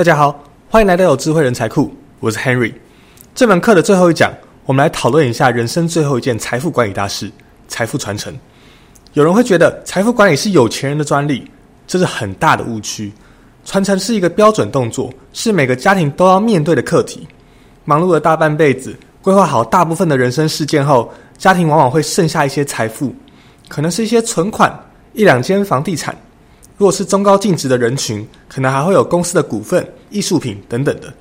大家好，欢迎来到有智慧人才库，我是 Henry。这门课的最后一讲，我们来讨论一下人生最后一件财富管理大事——财富传承。有人会觉得财富管理是有钱人的专利，这是很大的误区。传承是一个标准动作，是每个家庭都要面对的课题。忙碌了大半辈子，规划好大部分的人生事件后，家庭往往会剩下一些财富，可能是一些存款、一两间房地产。如果是中高净值的人群，可能还会有公司的股份、艺术品等等的。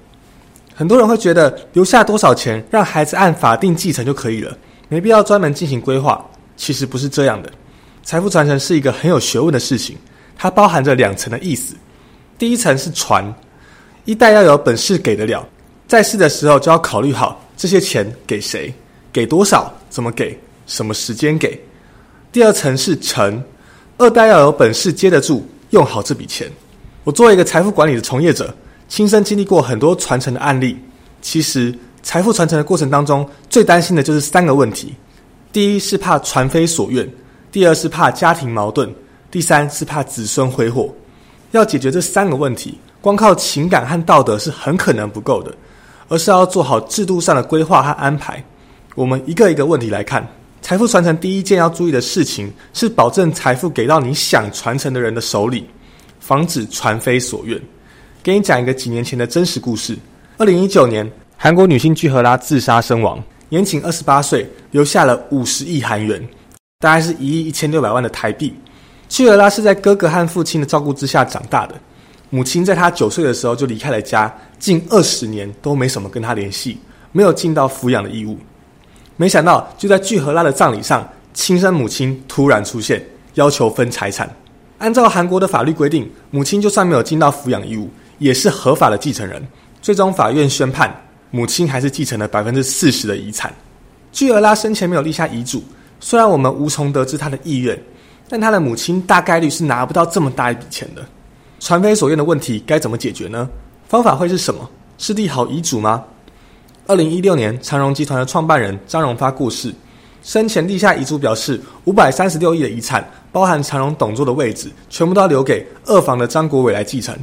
很多人会觉得留下多少钱让孩子按法定继承就可以了，没必要专门进行规划。其实不是这样的，财富传承是一个很有学问的事情，它包含着两层的意思。第一层是传，一代要有本事给得了，在世的时候就要考虑好这些钱给谁、给多少、怎么给、什么时间给。第二层是承，二代要有本事接得住，用好这笔钱。我作为一个财富管理的从业者，亲身经历过很多传承的案例。其实财富传承的过程当中，最担心的就是三个问题：第一是怕传非所愿，第二是怕家庭矛盾，第三是怕子孙挥霍。要解决这三个问题，光靠情感和道德是很可能不够的，而是要做好制度上的规划和安排。我们一个一个问题来看，财富传承第一件要注意的事情是保证财富给到你想传承的人的手里，防止传非所愿。给你讲一个几年前的真实故事：二零一九年，韩国女星具荷拉自杀身亡，年仅二十八岁，留下了五十亿韩元，大概是一亿一千六百万的台币。契尔拉是在哥哥和父亲的照顾之下长大的，母亲在她九岁的时候就离开了家，近二十年都没什么跟她联系，没有尽到抚养的义务。没想到就在聚合拉的葬礼上，亲生母亲突然出现，要求分财产。按照韩国的法律规定，母亲就算没有尽到抚养义务，也是合法的继承人。最终法院宣判，母亲还是继承了百分之四十的遗产。聚尔拉生前没有立下遗嘱，虽然我们无从得知他的意愿。但他的母亲大概率是拿不到这么大一笔钱的，传非所愿的问题该怎么解决呢？方法会是什么？是立好遗嘱吗？二零一六年，长荣集团的创办人张荣发过世，生前立下遗嘱，表示五百三十六亿的遗产，包含长荣董座的位置，全部都要留给二房的张国伟来继承。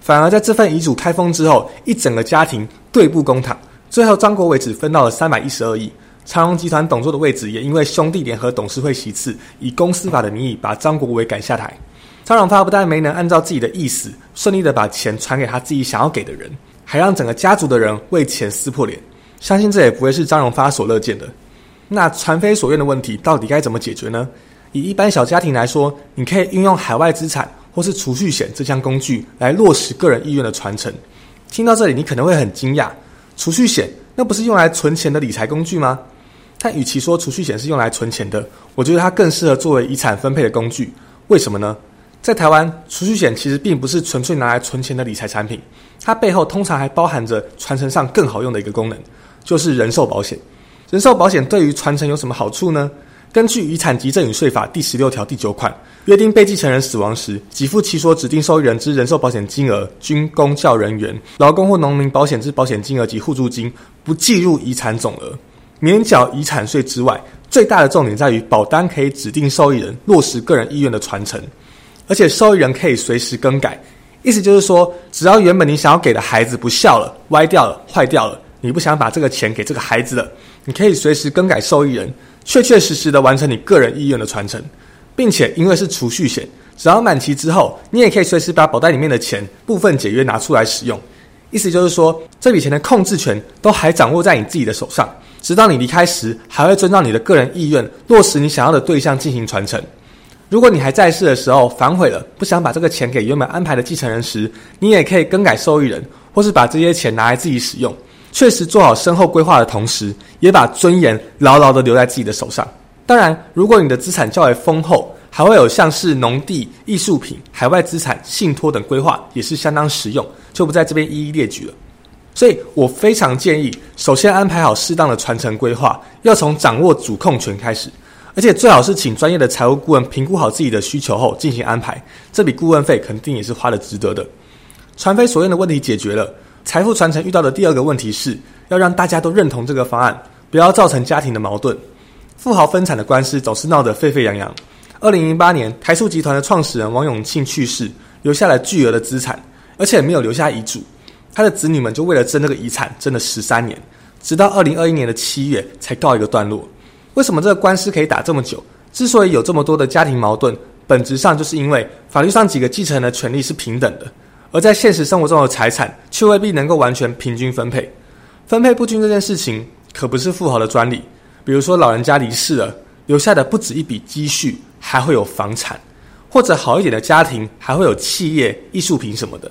反而在这份遗嘱开封之后，一整个家庭对簿公堂，最后张国伟只分到了三百一十二亿。长荣集团董座的位置也因为兄弟联合董事会席次，以公司法的名义把张国伟赶下台。张荣发不但没能按照自己的意思顺利的把钱传给他自己想要给的人，还让整个家族的人为钱撕破脸。相信这也不会是张荣发所乐见的。那传非所愿的问题到底该怎么解决呢？以一般小家庭来说，你可以运用海外资产或是储蓄险这项工具来落实个人意愿的传承。听到这里，你可能会很惊讶：储蓄险那不是用来存钱的理财工具吗？但与其说储蓄险是用来存钱的，我觉得它更适合作为遗产分配的工具。为什么呢？在台湾，储蓄险其实并不是纯粹拿来存钱的理财产品，它背后通常还包含着传承上更好用的一个功能，就是人寿保险。人寿保险对于传承有什么好处呢？根据《遗产及赠与税法》第十六条第九款，约定被继承人死亡时，给付其所指定受益人之人寿保险金额、军公教人员、劳工或农民保险之保险金额及互助金，不计入遗产总额。免缴遗产税之外，最大的重点在于保单可以指定受益人落实个人意愿的传承，而且受益人可以随时更改。意思就是说，只要原本你想要给的孩子不孝了、歪掉了、坏掉了，你不想把这个钱给这个孩子了，你可以随时更改受益人，确确实实的完成你个人意愿的传承，并且因为是储蓄险，只要满期之后，你也可以随时把保单里面的钱部分解约拿出来使用。意思就是说，这笔钱的控制权都还掌握在你自己的手上。直到你离开时，还会遵照你的个人意愿，落实你想要的对象进行传承。如果你还在世的时候反悔了，不想把这个钱给原本安排的继承人时，你也可以更改受益人，或是把这些钱拿来自己使用。确实做好身后规划的同时，也把尊严牢牢的留在自己的手上。当然，如果你的资产较为丰厚，还会有像是农地、艺术品、海外资产、信托等规划，也是相当实用，就不在这边一一列举了。所以我非常建议，首先安排好适当的传承规划，要从掌握主控权开始，而且最好是请专业的财务顾问评估好自己的需求后进行安排，这笔顾问费肯定也是花的值得的。传非所愿的问题解决了，财富传承遇到的第二个问题是要让大家都认同这个方案，不要造成家庭的矛盾。富豪分产的官司总是闹得沸沸扬扬。二零零八年，台塑集团的创始人王永庆去世，留下了巨额的资产，而且没有留下遗嘱。他的子女们就为了争这个遗产争了十三年，直到二零二一年的七月才告一个段落。为什么这个官司可以打这么久？之所以有这么多的家庭矛盾，本质上就是因为法律上几个继承人的权利是平等的，而在现实生活中的财产却未必能够完全平均分配。分配不均这件事情可不是富豪的专利。比如说老人家离世了，留下的不止一笔积蓄，还会有房产，或者好一点的家庭还会有企业、艺术品什么的。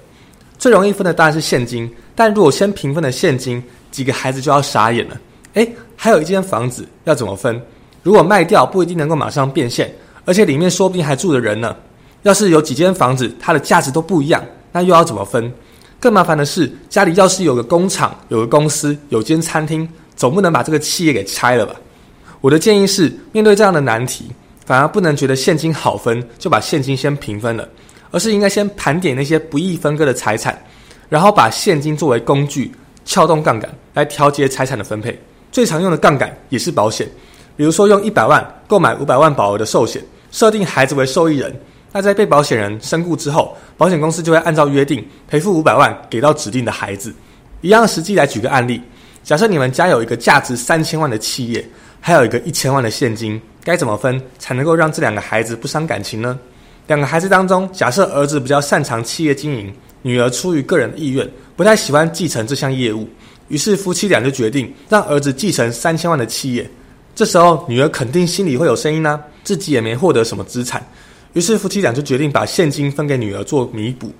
最容易分的当然是现金，但如果先平分的现金，几个孩子就要傻眼了。诶，还有一间房子要怎么分？如果卖掉不一定能够马上变现，而且里面说不定还住着人呢。要是有几间房子，它的价值都不一样，那又要怎么分？更麻烦的是，家里要是有个工厂、有个公司、有间餐厅，总不能把这个企业给拆了吧？我的建议是，面对这样的难题，反而不能觉得现金好分，就把现金先平分了，而是应该先盘点那些不易分割的财产，然后把现金作为工具，撬动杠杆来调节财产的分配。最常用的杠杆也是保险。比如说，用一百万购买五百万保额的寿险，设定孩子为受益人。那在被保险人身故之后，保险公司就会按照约定赔付五百万给到指定的孩子。一样实际来举个案例：假设你们家有一个价值三千万的企业，还有一个一千万的现金，该怎么分才能够让这两个孩子不伤感情呢？两个孩子当中，假设儿子比较擅长企业经营，女儿出于个人意愿不太喜欢继承这项业务，于是夫妻俩就决定让儿子继承三千万的企业。这时候，女儿肯定心里会有声音呢，自己也没获得什么资产，于是夫妻俩就决定把现金分给女儿做弥补，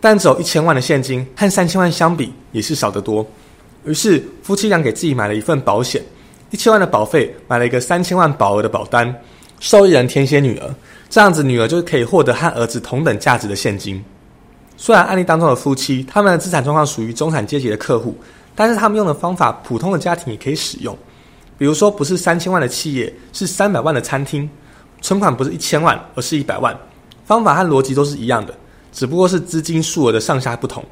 但只有一千万的现金和三千万相比也是少得多，于是夫妻俩给自己买了一份保险，一千万的保费买了一个三千万保额的保单，受益人填写女儿，这样子女儿就可以获得和儿子同等价值的现金。虽然案例当中的夫妻他们的资产状况属于中产阶级的客户，但是他们用的方法普通的家庭也可以使用。比如说，不是三千万的企业，是三百万的餐厅，存款不是一千万，而是一百万，方法和逻辑都是一样的，只不过是资金数额的上下不同。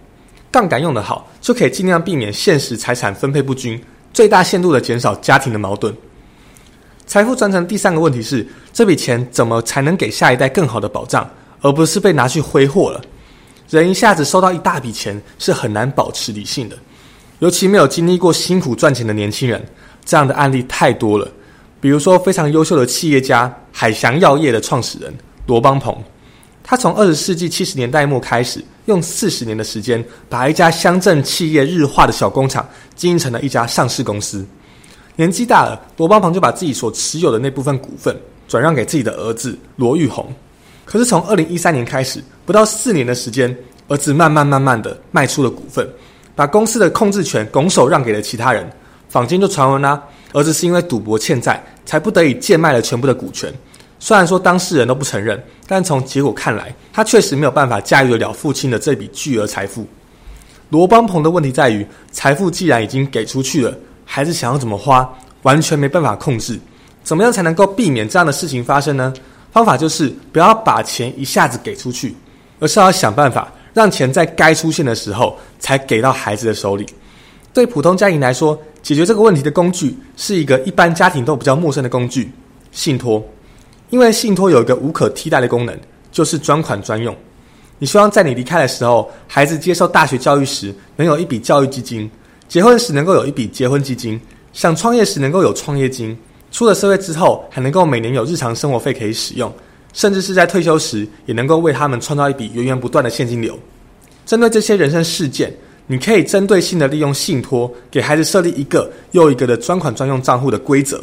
杠杆用得好，就可以尽量避免现实财产分配不均，最大限度的减少家庭的矛盾。财富传承第三个问题是，这笔钱怎么才能给下一代更好的保障，而不是被拿去挥霍了？人一下子收到一大笔钱，是很难保持理性的，尤其没有经历过辛苦赚钱的年轻人。这样的案例太多了，比如说非常优秀的企业家海翔药业的创始人罗邦鹏，他从二十世纪七十年代末开始，用四十年的时间，把一家乡镇企业日化的小工厂经营成了一家上市公司。年纪大了，罗邦鹏就把自己所持有的那部分股份转让给自己的儿子罗玉红。可是从二零一三年开始，不到四年的时间，儿子慢慢慢慢的卖出了股份，把公司的控制权拱手让给了其他人。坊间就传闻啦，儿子是因为赌博欠债，才不得已贱卖了全部的股权。虽然说当事人都不承认，但从结果看来，他确实没有办法驾驭得了父亲的这笔巨额财富。罗邦鹏的问题在于，财富既然已经给出去了，孩子想要怎么花，完全没办法控制。怎么样才能够避免这样的事情发生呢？方法就是不要把钱一下子给出去，而是要想办法让钱在该出现的时候才给到孩子的手里。对普通家庭来说，解决这个问题的工具是一个一般家庭都比较陌生的工具——信托。因为信托有一个无可替代的功能，就是专款专用。你希望在你离开的时候，孩子接受大学教育时能有一笔教育基金，结婚时能够有一笔结婚基金，想创业时能够有创业金，出了社会之后还能够每年有日常生活费可以使用，甚至是在退休时也能够为他们创造一笔源源不断的现金流。针对这些人生事件。你可以针对性的利用信托，给孩子设立一个又一个的专款专用账户的规则。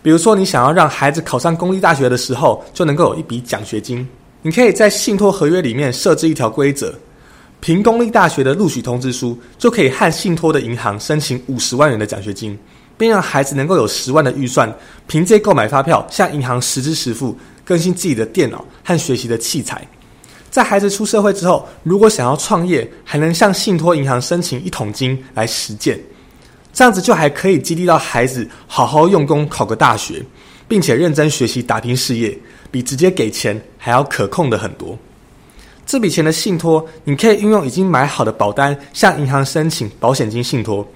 比如说，你想要让孩子考上公立大学的时候，就能够有一笔奖学金。你可以在信托合约里面设置一条规则：凭公立大学的录取通知书，就可以和信托的银行申请五十万元的奖学金，并让孩子能够有十万的预算，凭借购买发票向银行实支实付，更新自己的电脑和学习的器材。在孩子出社会之后，如果想要创业，还能向信托银行申请一桶金来实践，这样子就还可以激励到孩子好好用功考个大学，并且认真学习打拼事业，比直接给钱还要可控的很多。这笔钱的信托，你可以运用已经买好的保单向银行申请保险金信托，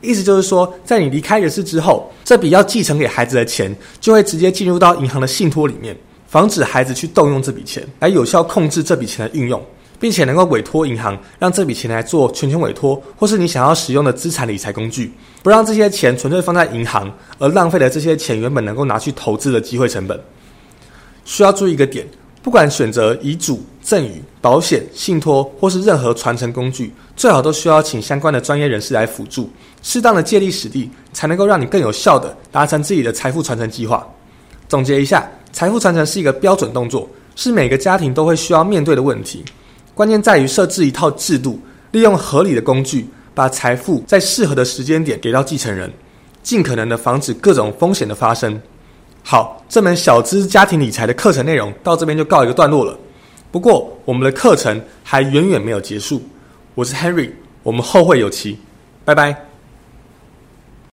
意思就是说，在你离开人世之后，这笔要继承给孩子的钱，就会直接进入到银行的信托里面。防止孩子去动用这笔钱，来有效控制这笔钱的运用，并且能够委托银行让这笔钱来做全权委托，或是你想要使用的资产理财工具，不让这些钱纯粹放在银行，而浪费了这些钱原本能够拿去投资的机会成本。需要注意一个点，不管选择遗嘱、赠与、保险、信托或是任何传承工具，最好都需要请相关的专业人士来辅助，适当的借力使力，才能够让你更有效的达成自己的财富传承计划。总结一下，财富传承是一个标准动作，是每个家庭都会需要面对的问题。关键在于设置一套制度，利用合理的工具，把财富在适合的时间点给到继承人，尽可能的防止各种风险的发生。好，这门小资家庭理财的课程内容到这边就告一个段落了。不过，我们的课程还远远没有结束。我是 Henry，我们后会有期，拜拜。